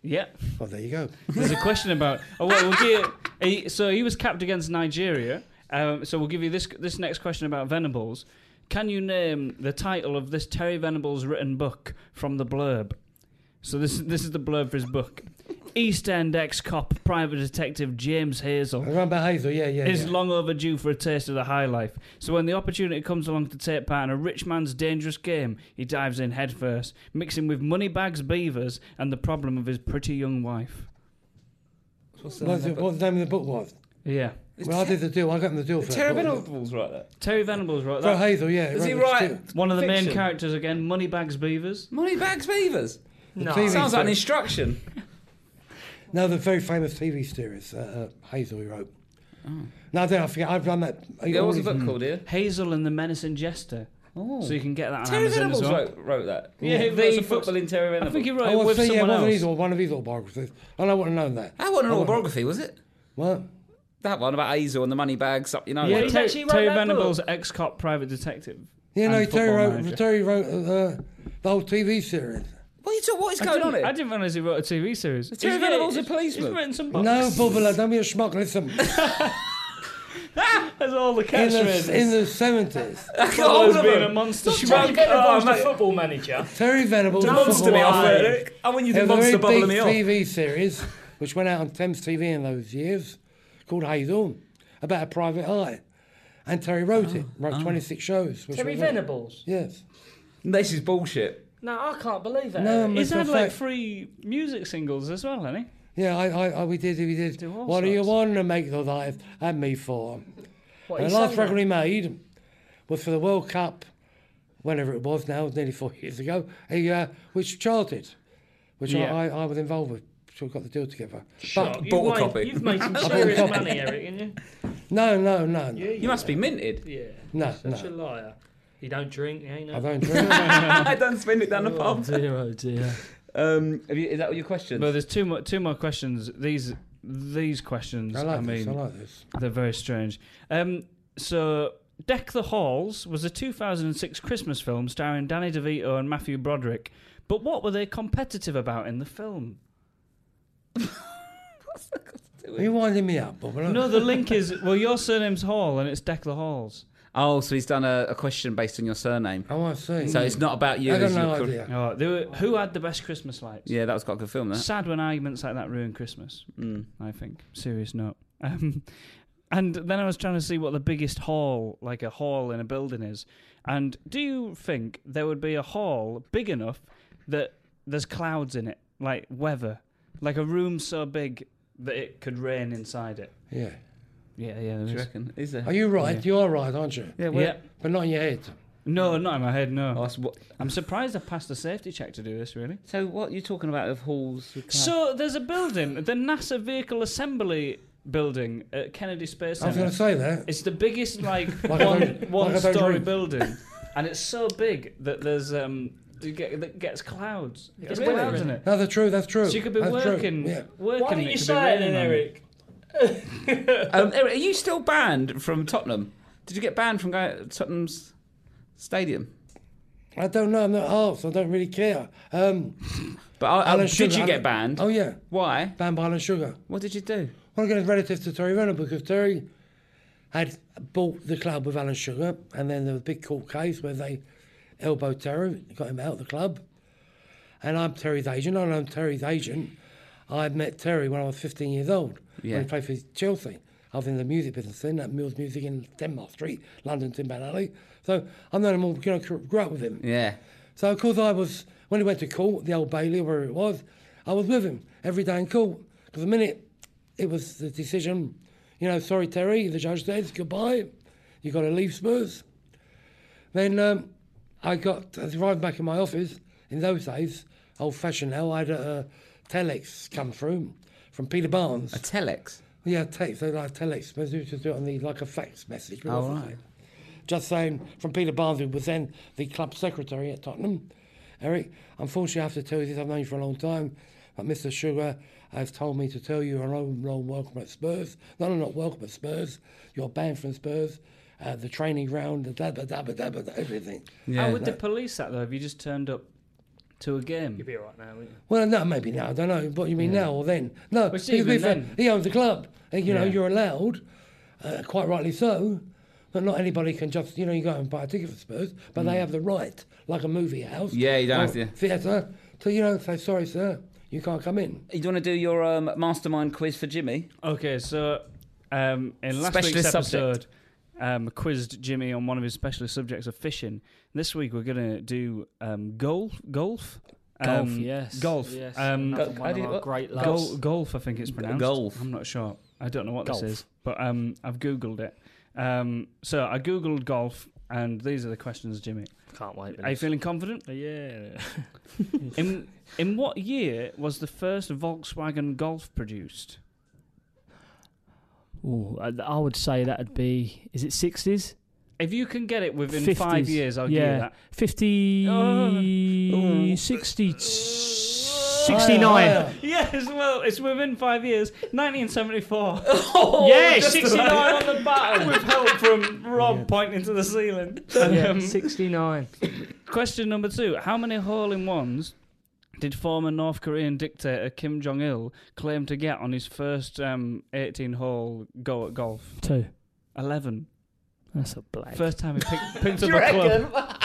Speaker 8: yeah.
Speaker 6: Well, there you go.
Speaker 8: There's a question about. Oh, well, we'll give, he, so he was capped against Nigeria. Um, so we'll give you this this next question about Venables. Can you name the title of this Terry Venables written book from the blurb? So this this is the blurb for his book. East End ex-cop private detective James Hazell
Speaker 6: I remember Hazell, yeah, yeah.
Speaker 8: is
Speaker 6: yeah.
Speaker 8: long overdue for a taste of the high life. So when the opportunity comes along to take part in a rich man's dangerous game, he dives in headfirst, mixing with moneybags, beavers, and the problem of his pretty young wife.
Speaker 5: What's the
Speaker 6: What's
Speaker 5: name
Speaker 6: what the name of the book was?
Speaker 8: Yeah.
Speaker 6: Well, I did the deal. I got him the deal for
Speaker 5: Terry
Speaker 6: that.
Speaker 5: Venables right there.
Speaker 8: Terry Venables wrote
Speaker 6: For
Speaker 8: that.
Speaker 6: Hazell, yeah.
Speaker 5: Is he
Speaker 6: wrote the
Speaker 5: write
Speaker 6: sti-
Speaker 8: One of the main
Speaker 5: fiction?
Speaker 8: characters again, Moneybags Beavers.
Speaker 5: Moneybags Beavers?
Speaker 7: No.
Speaker 6: TV
Speaker 5: Sounds like an instruction.
Speaker 6: No, the very famous TV series, uh, uh, Hazell, he wrote.
Speaker 5: Oh.
Speaker 6: No, I don't. I forget. I've done that.
Speaker 5: Yeah, was the book
Speaker 6: these-
Speaker 5: called, Ian?
Speaker 8: Hazell and the Menacing Jester.
Speaker 5: Oh.
Speaker 8: So you can get that on
Speaker 5: Terry
Speaker 8: Amazon
Speaker 5: Venables
Speaker 8: as well.
Speaker 5: wrote, wrote that.
Speaker 8: Yeah, he wrote
Speaker 5: the
Speaker 8: some books.
Speaker 5: footballing Terry
Speaker 8: I
Speaker 5: Venables.
Speaker 8: think he wrote
Speaker 6: I
Speaker 8: it
Speaker 6: was
Speaker 8: with
Speaker 6: saying, yeah,
Speaker 8: someone
Speaker 6: one of
Speaker 8: else.
Speaker 6: these, or one of his autobiographies. And I wouldn't have known that.
Speaker 5: That wasn't an
Speaker 6: I wouldn't-
Speaker 5: autobiography, was it?
Speaker 6: What?
Speaker 5: That one about Hazell and the money bags up your nose.
Speaker 8: Yeah,
Speaker 7: He's
Speaker 8: Terry,
Speaker 7: actually wrote
Speaker 8: Terry Venables, ex-cop private detective.
Speaker 6: Yeah, no, Terry wrote,
Speaker 8: manager.
Speaker 6: Terry wrote uh, the whole TV series.
Speaker 5: What, are you talk, what is
Speaker 8: I
Speaker 5: going on here?
Speaker 8: I didn't realise he wrote a TV series.
Speaker 5: Terry
Speaker 8: He's
Speaker 5: Venables a policeman?
Speaker 8: He's written some books.
Speaker 6: No, Bubbler, don't be a schmuck. Listen,
Speaker 8: That's all the
Speaker 6: in
Speaker 8: catchphrases.
Speaker 6: the, in the 70s,
Speaker 8: Always being a monster.
Speaker 7: Terry Venables,
Speaker 5: Oh,
Speaker 7: the
Speaker 5: mate.
Speaker 7: football manager.
Speaker 6: Terry Venables.
Speaker 5: Don't
Speaker 6: was
Speaker 5: monster me
Speaker 6: football
Speaker 5: off,
Speaker 6: manager.
Speaker 5: Eric. I want you to
Speaker 6: was a
Speaker 5: monster
Speaker 6: very
Speaker 5: bubble
Speaker 6: big
Speaker 5: me off.
Speaker 6: TV series which went out on Thames TV in those years called Hazell about a private eye. And Terry wrote it,
Speaker 5: Oh.
Speaker 6: wrote 26 shows. which
Speaker 7: Terry
Speaker 6: were-
Speaker 7: Venables.
Speaker 6: Yes.
Speaker 5: This is bullshit.
Speaker 7: No, I can't believe that.
Speaker 6: No,
Speaker 8: He's
Speaker 6: Mr.
Speaker 8: had like three music singles as well, hasn't he?
Speaker 6: Yeah, I, I, I, we did, we did.
Speaker 8: Do all
Speaker 6: What do you
Speaker 8: sorts.
Speaker 6: want to make the life and me for?
Speaker 7: What,
Speaker 6: And the last record
Speaker 7: that?
Speaker 6: he made was for the World Cup, whenever it was now, it was nearly four years ago, he, uh, which charted, which
Speaker 8: Yeah.
Speaker 6: I, I, I was involved with. So we got the deal together.
Speaker 7: Shut-
Speaker 5: Bought a
Speaker 7: you've,
Speaker 5: copy.
Speaker 7: made, you've made some
Speaker 6: bought a
Speaker 7: serious
Speaker 6: copy.
Speaker 7: money, Eric, haven't you?
Speaker 6: No, no, no. no.
Speaker 5: You must be minted.
Speaker 7: Yeah.
Speaker 6: No, no.
Speaker 7: Such
Speaker 6: no.
Speaker 7: a liar. You don't drink, ain't no.
Speaker 6: I don't drink.
Speaker 5: I don't spend it down the
Speaker 7: Oh
Speaker 5: pub.
Speaker 7: dear, oh dear.
Speaker 5: Um, have you, is that what your question?
Speaker 8: But there's two more two more questions. These these questions.
Speaker 6: I
Speaker 8: I,
Speaker 6: like
Speaker 8: mean,
Speaker 6: this. I like this.
Speaker 8: they're very strange. Um, so, Deck the Halls was a 2006 Christmas film starring Danny DeVito and Matthew Broderick. But what were they competitive about in the film?
Speaker 6: Are you winding me up, Bob?
Speaker 8: No, the link is well, your surname's Hall and it's Deck the Halls.
Speaker 5: oh, so he's done a, a question based on your surname.
Speaker 6: Oh, I see.
Speaker 5: So it's not about you.
Speaker 6: I got
Speaker 5: as
Speaker 6: no
Speaker 5: your cor-
Speaker 6: idea.
Speaker 8: Oh, they were, who had the best Christmas lights?
Speaker 5: Yeah, that was quite a good film. That.
Speaker 8: Sad when arguments like that ruin Christmas.
Speaker 5: Mm.
Speaker 8: I think. Serious note. Um, and then I was trying to see what the biggest hall, like a hall in a building, is. And do you think there would be a hall big enough that there's clouds in it, like weather, like a room so big that it could rain inside it.
Speaker 6: Yeah.
Speaker 8: Yeah, yeah. There
Speaker 5: Do you
Speaker 8: is.
Speaker 5: reckon? Is there?
Speaker 6: Are you right?
Speaker 8: Yeah.
Speaker 6: You are right, aren't you?
Speaker 5: Yeah, well-
Speaker 8: Yeah.
Speaker 6: But not in your head.
Speaker 8: No, not in my head. No.
Speaker 5: Oh, that's what-
Speaker 8: I'm surprised I passed the safety check to do this. Really.
Speaker 5: So what are you talking about of halls?
Speaker 8: So there's a building, the NASA Vehicle Assembly building at Kennedy Space Center.
Speaker 6: I was going to say that.
Speaker 8: It's the biggest like,
Speaker 6: Like
Speaker 8: one one
Speaker 6: like
Speaker 8: story building, and it's so big that there's um you get that gets clouds. It gets
Speaker 7: Really?
Speaker 8: clouds in it.
Speaker 6: No, that's true. That's true.
Speaker 8: So you could be
Speaker 6: that's
Speaker 8: working,
Speaker 6: Yeah.
Speaker 8: working.
Speaker 7: Why
Speaker 8: and
Speaker 7: didn't you
Speaker 8: could
Speaker 7: say
Speaker 8: be
Speaker 7: it then. Eric?
Speaker 5: um, Eric, are you still banned from Tottenham? Did you get banned from going to Tottenham's stadium?
Speaker 6: I don't know. I'm not asked. I don't really care. Um,
Speaker 5: But uh,
Speaker 6: Alan
Speaker 5: did
Speaker 6: Sugar,
Speaker 5: you
Speaker 6: Alan-
Speaker 5: get banned?
Speaker 6: Oh yeah,
Speaker 5: Why?
Speaker 6: banned by Alan Sugar.
Speaker 5: What did you do?
Speaker 6: Well, I'm going to relative to Terry Renner because Terry had bought the club with Alan Sugar, and then there was a big court case where they elbowed Terry, got him out of the club. And I'm Terry's agent. I know Terry's agent. I met Terry when I was 15 years old
Speaker 5: Yeah.
Speaker 6: when he played for Chelsea. I was in the music business then, at Mills Music in Denmark Street, London, Tin Pan Alley. So I've known him all, you know, grew up with him.
Speaker 5: Yeah.
Speaker 6: So of course I was when he went to court, the Old Bailey, wherever it was, I was with him every day in court. Because the minute it was the decision, you know, sorry Terry, the judge says goodbye, you've got to leave Spurs. Then um, I got I arrived back in my office. In those days, old fashioned now, I had a, a telex come through from Peter Barnes.
Speaker 5: A telex.
Speaker 6: Yeah, text. They like telex. They used to do it on the like a fax message.
Speaker 5: Oh, right.
Speaker 6: Just saying from Peter Barnes, who was then the club secretary at Tottenham. Eric, unfortunately, I have to tell you this. I've known you for a long time, but Mr. Sugar has told me to tell you you're no long welcome at Spurs. No, no, not welcome at Spurs. You're banned from Spurs. Uh, the training ground, the da da da da da da everything.
Speaker 8: How would they police that though? If you just turned up to a game,
Speaker 7: You'd be alright now, wouldn't you?
Speaker 6: Well, no, maybe now. I don't know what you mean now or then. No,
Speaker 8: it's
Speaker 6: because
Speaker 8: even
Speaker 6: we've-
Speaker 8: then.
Speaker 6: he owns the club. And, you know,
Speaker 8: Yeah.
Speaker 6: you're allowed, uh, quite rightly so, but not anybody can just, you know, you go and buy a ticket for Spurs, but they have the right, like a movie house.
Speaker 5: Mm. Yeah, you don't
Speaker 6: or
Speaker 5: have to-
Speaker 6: Theatre, to, you know, say, sorry, sir, you can't come in.
Speaker 5: Do you want to do your um, mastermind quiz for Jimmy?
Speaker 8: Okay, so um, in last
Speaker 5: Specialist
Speaker 8: week's
Speaker 5: subject.
Speaker 8: episode, um, quizzed Jimmy on one of his specialist subjects of fishing. This week we're going to do um, golf. Golf.
Speaker 7: Golf,
Speaker 8: Um,
Speaker 7: yes.
Speaker 8: Golf.
Speaker 7: Yes.
Speaker 8: Um,
Speaker 5: Go-
Speaker 7: one
Speaker 5: how
Speaker 7: of our great
Speaker 8: Gol- golf, I think it's pronounced.
Speaker 5: golf.
Speaker 8: I'm not sure. I don't know what
Speaker 7: Golf.
Speaker 8: this is, but um, I've googled it. Um, so I googled golf, and these are the questions, Jimmy.
Speaker 7: Can't wait.
Speaker 8: Are you feeling confident?
Speaker 7: Yeah.
Speaker 8: In in what year was the first Volkswagen Golf produced?
Speaker 7: Ooh, I, I would say that'd be. Is it sixties?
Speaker 8: If you can get it within five years, I'll give you that.
Speaker 7: 50,
Speaker 8: Oh.
Speaker 7: 60,
Speaker 6: Higher,
Speaker 7: 69.
Speaker 6: higher.
Speaker 8: Yes, well, it's within five years. 1974.
Speaker 7: yeah,
Speaker 8: Just
Speaker 7: 69
Speaker 8: about.
Speaker 7: on the button.
Speaker 8: With help from Rob pointing to the ceiling.
Speaker 7: yeah,
Speaker 8: Um,
Speaker 7: 69.
Speaker 8: question number two: How many hole-in-ones did former North Korean dictator Kim Jong Il claim to get on his first um, 18-hole go at golf?
Speaker 7: Two.
Speaker 8: Eleven.
Speaker 7: That's a black.
Speaker 8: First time he picked, picked up a club.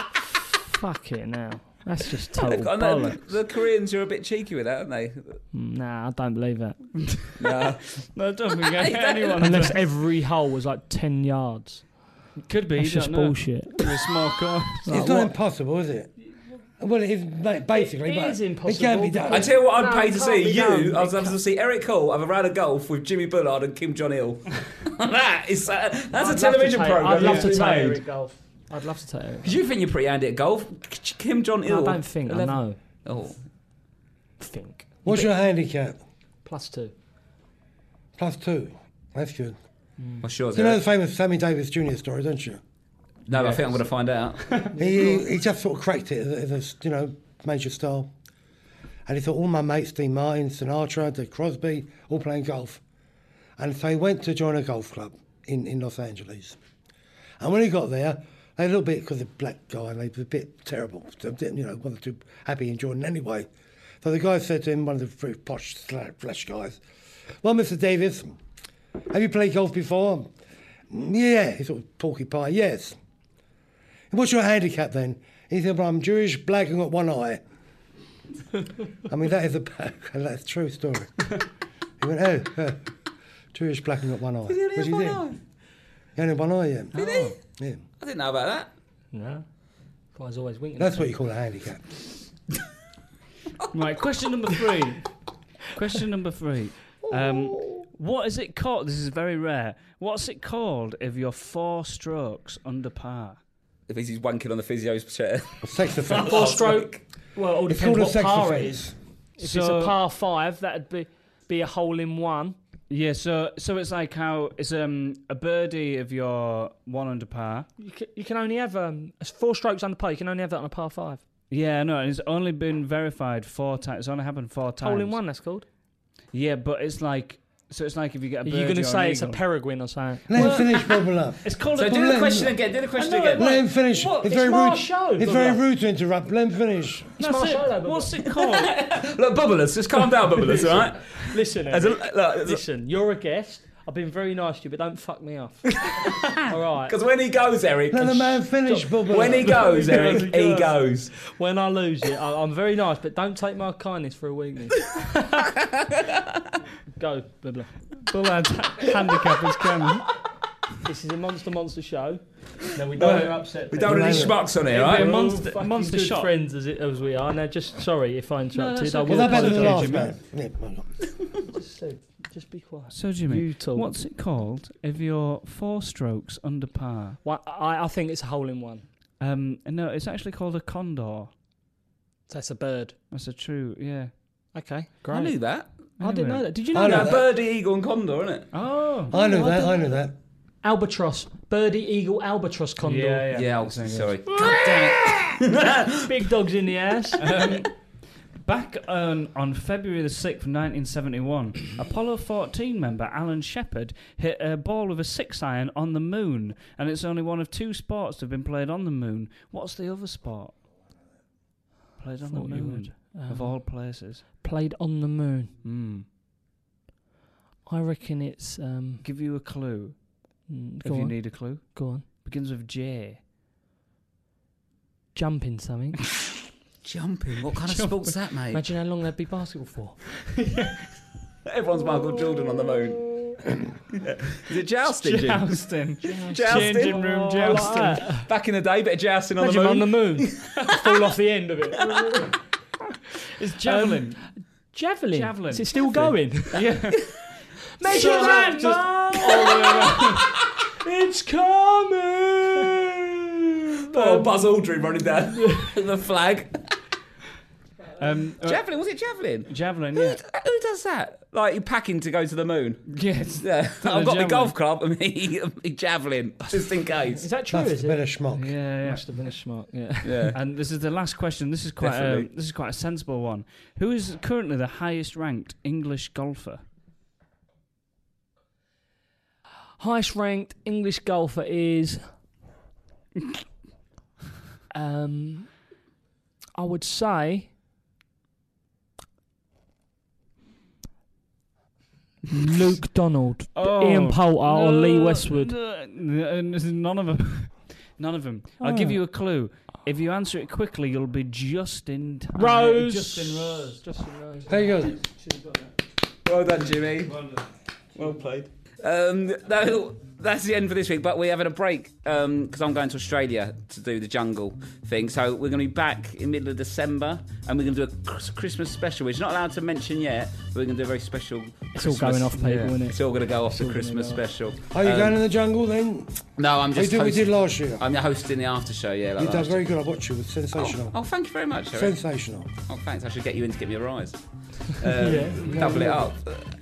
Speaker 7: Fuck it now. That's just total
Speaker 5: I know,
Speaker 7: bollocks.
Speaker 5: the Koreans are a bit cheeky with that, aren't they?
Speaker 7: Mm, Nah, I don't believe that.
Speaker 5: No.
Speaker 8: No, I don't think anyone.
Speaker 7: Unless every hole was like 10 yards.
Speaker 8: Could be.
Speaker 7: That's
Speaker 8: you
Speaker 7: just
Speaker 8: don't know.
Speaker 7: bullshit.
Speaker 8: With a small course.
Speaker 7: Like,
Speaker 6: it's not
Speaker 7: what?
Speaker 6: impossible, is it? Well, it is basically,
Speaker 7: It
Speaker 6: but
Speaker 7: is
Speaker 6: it can
Speaker 7: impossible,
Speaker 6: be done.
Speaker 5: I tell you what, I'd
Speaker 7: No,
Speaker 5: pay to see you.
Speaker 7: done.
Speaker 5: I was
Speaker 7: It
Speaker 5: able to see Eric Cole have a round of golf with Jimmy Bullard and Kim Jong Il. that is uh, that's
Speaker 7: I'd
Speaker 5: a television program.
Speaker 7: I'd love to
Speaker 5: be
Speaker 7: take
Speaker 5: made.
Speaker 7: Eric golf. I'd love to take Eric.
Speaker 5: Because you think you're pretty handy at golf. Kim Jong Il.
Speaker 7: No, I don't think. I know.
Speaker 5: Oh,
Speaker 7: Think.
Speaker 6: What's your handicap?
Speaker 7: Plus two.
Speaker 6: Plus two. That's good.
Speaker 5: what's yours?
Speaker 6: You know the famous Sammy Davis Jr. story, don't you?
Speaker 5: No, I think I'm going to find out.
Speaker 6: he, he just sort of cracked it as a, as a you know major star, and he thought all my mates, Dean Martin, Sinatra, Dick Crosby, all playing golf, and so he went to join a golf club in, in Los Angeles, and when he got there, they a little bit because the black guy, they were a bit terrible, so, you know, wasn't too happy in Jordan anyway. So the guy said to him, one of the very posh flash guys, "Well, Mr. Davis, have you played golf before?" Yeah, he sort of porky pie. Yes. What's your handicap then? He said, Well, I'm Jewish, black, and got one eye. I mean, that is a that's a true story. he went, Oh, uh, Jewish, black, and got one eye.
Speaker 5: Did he only
Speaker 6: What
Speaker 5: have
Speaker 6: do you
Speaker 5: one
Speaker 6: think?
Speaker 5: eye?
Speaker 6: He only had one eye, yeah.
Speaker 5: Did he?
Speaker 6: Yeah.
Speaker 5: I didn't know about that.
Speaker 7: No. Guy's always winking.
Speaker 6: That's what you call a handicap.
Speaker 8: Right, question number three. question number three. Um, what is it called? This is very rare. What's it called if you're four strokes under par?
Speaker 5: If he's wanking on the physio's chair.
Speaker 6: Sex offence.
Speaker 7: Four stroke. Well, it all
Speaker 6: It's
Speaker 7: depends
Speaker 6: called a
Speaker 7: what
Speaker 6: sex
Speaker 7: par it
Speaker 6: offence.
Speaker 7: is. If it's
Speaker 8: So-
Speaker 7: a par five, that'd be be a hole in one.
Speaker 8: Yeah, so so it's like how it's um a birdie if you're one under par.
Speaker 7: You can, you can only have um, it's four strokes under par. You can only have that on a par five.
Speaker 8: Yeah, no, it's only been verified four times. It's only happened four times.
Speaker 7: Hole in one. That's called.
Speaker 8: Yeah, but it's like so it's like if you get a
Speaker 7: Are
Speaker 8: birdie
Speaker 7: you going to say
Speaker 8: an
Speaker 7: it's a
Speaker 8: eagle.
Speaker 7: peregrine or something?
Speaker 6: Let him finish, Bubble
Speaker 8: It's called
Speaker 5: So
Speaker 8: a
Speaker 5: do the question again. Do the question
Speaker 7: know
Speaker 5: again.
Speaker 7: it,
Speaker 6: Let him finish.
Speaker 7: What?
Speaker 6: It's,
Speaker 7: It's
Speaker 6: very
Speaker 7: my
Speaker 6: rude.
Speaker 7: show,
Speaker 6: it's very
Speaker 7: Bubba.
Speaker 6: rude to interrupt. Let him finish.
Speaker 7: It's
Speaker 8: That's
Speaker 7: my
Speaker 8: it.
Speaker 7: show, though,
Speaker 8: What's it called?
Speaker 5: Look, Bubblers, just calm down, Bubblers, all right?
Speaker 7: Listen,
Speaker 5: As a,
Speaker 7: Eric,
Speaker 5: look, as a-
Speaker 7: listen. You're a guest. I've been very nice to you, but don't fuck me off. All right.
Speaker 5: Because when he goes, Eric,
Speaker 6: Let the man finish, Bubble.
Speaker 5: when he goes, Eric, he
Speaker 7: goes.
Speaker 5: goes.
Speaker 7: When I lose it, I, I'm very nice, but don't take my kindness for a weakness. Go, blah blah.
Speaker 8: Bullard's handicappers can.
Speaker 7: This is a monster monster show. No, we don't want to upset.
Speaker 5: We don't want any
Speaker 7: people.
Speaker 5: schmucks on here,
Speaker 8: It'll
Speaker 5: right?
Speaker 7: We're all
Speaker 8: monster-
Speaker 7: fucking
Speaker 8: monster
Speaker 7: good
Speaker 8: shot.
Speaker 7: friends as, it, as we are. Now, just sorry if I interrupted.
Speaker 8: that's
Speaker 7: I
Speaker 8: okay.
Speaker 7: will
Speaker 6: Was that better than
Speaker 7: apologise.
Speaker 6: last man? Yeah, hang on.
Speaker 7: Just, say- just be quiet.
Speaker 8: So Jimmy,
Speaker 7: You talk.
Speaker 8: what's it called if you're four strokes under par?
Speaker 7: Well, I, I think it's a hole in one.
Speaker 8: Um, no, it's actually called a condor.
Speaker 7: That's a bird.
Speaker 8: That's a true, yeah.
Speaker 7: Okay,
Speaker 5: I knew that.
Speaker 7: I didn't know that. Did you know
Speaker 6: I know
Speaker 7: that?
Speaker 5: That birdie, eagle, and condor, isn't it?
Speaker 8: Oh,
Speaker 6: I know that. I know that.
Speaker 7: Albatross, birdie, eagle, albatross, condor.
Speaker 8: yeah,
Speaker 5: Yeah, I'll,
Speaker 8: Same
Speaker 5: sorry. God damn it.
Speaker 7: Big dogs in the ass.
Speaker 8: Um, back on, on February the 6th, 1971, Apollo 14 member Alan Shepard hit a ball with a six iron on the moon, and it's only one of two sports to have been played on the moon. What's the other sport? Played on
Speaker 7: Thought
Speaker 8: the
Speaker 7: you
Speaker 8: moon,
Speaker 7: would.
Speaker 8: of
Speaker 7: Um,
Speaker 8: all places.
Speaker 7: Played on the moon.
Speaker 8: Mm.
Speaker 7: I reckon it's. Um,
Speaker 8: Give you a clue
Speaker 7: mm,
Speaker 8: if
Speaker 7: go
Speaker 8: you
Speaker 7: on.
Speaker 8: need a clue.
Speaker 7: Go on.
Speaker 8: Begins with J.
Speaker 7: Jumping something.
Speaker 5: Jumping. What kind of sport's that, mate?
Speaker 7: Imagine how long they'd be basketball for.
Speaker 5: Everyone's Michael Jordan on the moon. Is it jousting, Jim?
Speaker 8: Jousting.
Speaker 5: Jousting.
Speaker 8: Changing room jousting.
Speaker 7: like.
Speaker 5: Back in the day, bit of jousting on the moon.
Speaker 7: on the moon. Fall off the end of it.
Speaker 8: It's javelin.
Speaker 7: Um, javelin.
Speaker 8: Javelin.
Speaker 7: Is it still going?
Speaker 8: yeah.
Speaker 7: Make
Speaker 8: So
Speaker 7: it
Speaker 8: that
Speaker 7: right,
Speaker 8: just-
Speaker 7: Mum! It's coming.
Speaker 5: Oh, Buzz Aldrin running down the flag.
Speaker 8: Um, uh,
Speaker 5: Javelin, was it javelin?
Speaker 8: javelin,
Speaker 5: Who,
Speaker 8: yeah.
Speaker 5: who does that? Like, you're packing to go to the moon?
Speaker 8: Yes.
Speaker 5: Yeah, I've got my
Speaker 8: javelin.
Speaker 5: golf club and me, me javelin, just in case.
Speaker 7: Is that true?
Speaker 6: That's
Speaker 7: Is
Speaker 6: been a
Speaker 7: it?
Speaker 6: schmuck.
Speaker 8: Yeah, yeah.
Speaker 7: Must have been a schmuck. Yeah.
Speaker 5: Yeah.
Speaker 8: And this is the last question. This is quite a,
Speaker 5: Definitely.
Speaker 8: this is quite a sensible one. Who is currently the highest ranked English golfer?
Speaker 7: Highest ranked English golfer is. um, I would say. Luke Donald, Ian Poulter, or Lee Westwood.
Speaker 8: no, n- n- None of them. None of them. I'll give
Speaker 7: Oh.
Speaker 8: you a clue. If you answer it quickly, you'll be just in time.
Speaker 7: Rose.
Speaker 8: Justin Rose.
Speaker 7: Justin Rose.
Speaker 6: There you go.
Speaker 5: Well done, Jimmy. Well played. Um, no, that's the end for this week. But we're having a break because I'm going to Australia to do the jungle thing. So we're going to be back in middle of December, and we're going to do a Christmas special, which is not allowed to mention yet. But we're going to do a very special.
Speaker 7: It's all going off, people,
Speaker 8: yeah.
Speaker 7: isn't it?
Speaker 5: It's all going to go off the Christmas special.
Speaker 6: Are you
Speaker 5: Um,
Speaker 6: going in the jungle then?
Speaker 5: No, I'm
Speaker 6: We
Speaker 5: just.
Speaker 6: did, we did last year.
Speaker 5: I'm hosting the after show. Yeah, like
Speaker 6: You done
Speaker 5: last
Speaker 6: very good. I watched you. It was sensational.
Speaker 5: Oh, thank you very much. Eric.
Speaker 6: Sensational.
Speaker 5: Oh, thanks. I should get you in to get me a rise. Um,
Speaker 7: Yeah.
Speaker 5: double it up.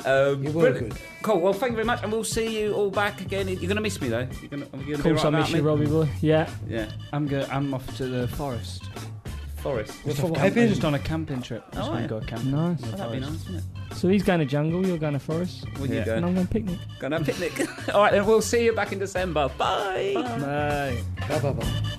Speaker 5: Um,
Speaker 6: You were
Speaker 5: brilliant.
Speaker 6: good.
Speaker 5: Cool. Well, thank you very much, and we'll see you all back again. You're gonna miss me though. You're gonna, are you gonna
Speaker 7: Of
Speaker 5: be
Speaker 7: course,
Speaker 5: right
Speaker 7: I
Speaker 5: about
Speaker 7: miss you,
Speaker 5: me?
Speaker 7: Robbie boy. Yeah.
Speaker 5: Yeah.
Speaker 8: I'm go- I'm off to the forest.
Speaker 5: Forest.
Speaker 6: What's
Speaker 8: Just
Speaker 6: for
Speaker 8: camp-
Speaker 6: heading?
Speaker 8: just on a camping trip. Oh, just
Speaker 5: Oh,
Speaker 8: wanna
Speaker 5: yeah.
Speaker 8: go camping.
Speaker 7: Nice.
Speaker 5: Oh, that'd be nice, wouldn't it?
Speaker 7: So he's going to jungle, you're going to forest,
Speaker 5: Where
Speaker 8: Yeah.
Speaker 5: you
Speaker 7: and
Speaker 5: going?
Speaker 7: I'm going to picnic.
Speaker 5: Going to have a picnic. all right, then we'll see you back in December. Bye.
Speaker 8: Bye.
Speaker 6: Bye bye bye.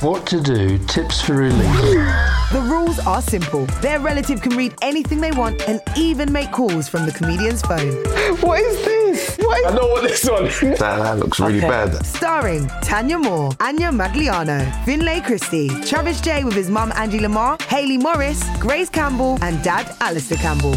Speaker 9: What to do, tips for relief.
Speaker 2: The rules are simple. Their relative can read anything they want and even make calls from the comedian's phone.
Speaker 3: What is this? What is I know what this one
Speaker 10: That, that looks really bad.
Speaker 2: Starring Tanya Moore, Ania Magliano, Finlay Christie, Travis Jay with his mum Angie Le Mar, Haley Morris, Grace Campbell, and dad Alastair Campbell.